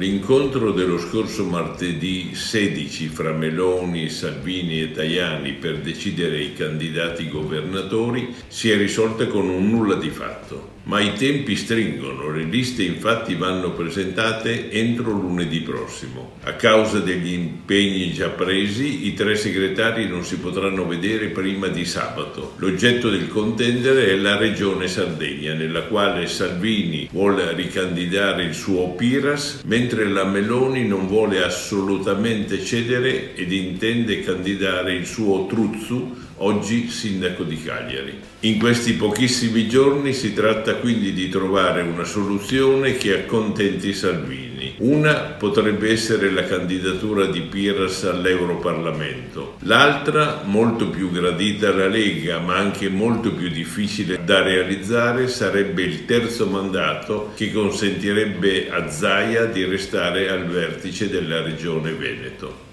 L'incontro dello scorso martedì 16 fra Meloni, Salvini e Tajani per decidere i candidati governatori si è risolta con un nulla di fatto. Ma i tempi stringono, le liste infatti vanno presentate entro lunedì prossimo. A causa degli impegni già presi, i tre segretari non si potranno vedere prima di sabato. L'oggetto del contendere è la regione Sardegna, nella quale Salvini vuole ricandidare il suo Piras, mentre mentre la Meloni non vuole assolutamente cedere ed intende candidare il suo Truzzu, oggi sindaco di Cagliari. In questi pochissimi giorni si tratta quindi di trovare una soluzione che accontenti Salvini. Una potrebbe essere la candidatura di Piras all'Europarlamento, l'altra, molto più gradita alla Lega, ma anche molto più difficile da realizzare, sarebbe il terzo mandato che consentirebbe a Zaia di restare al vertice della regione Veneto.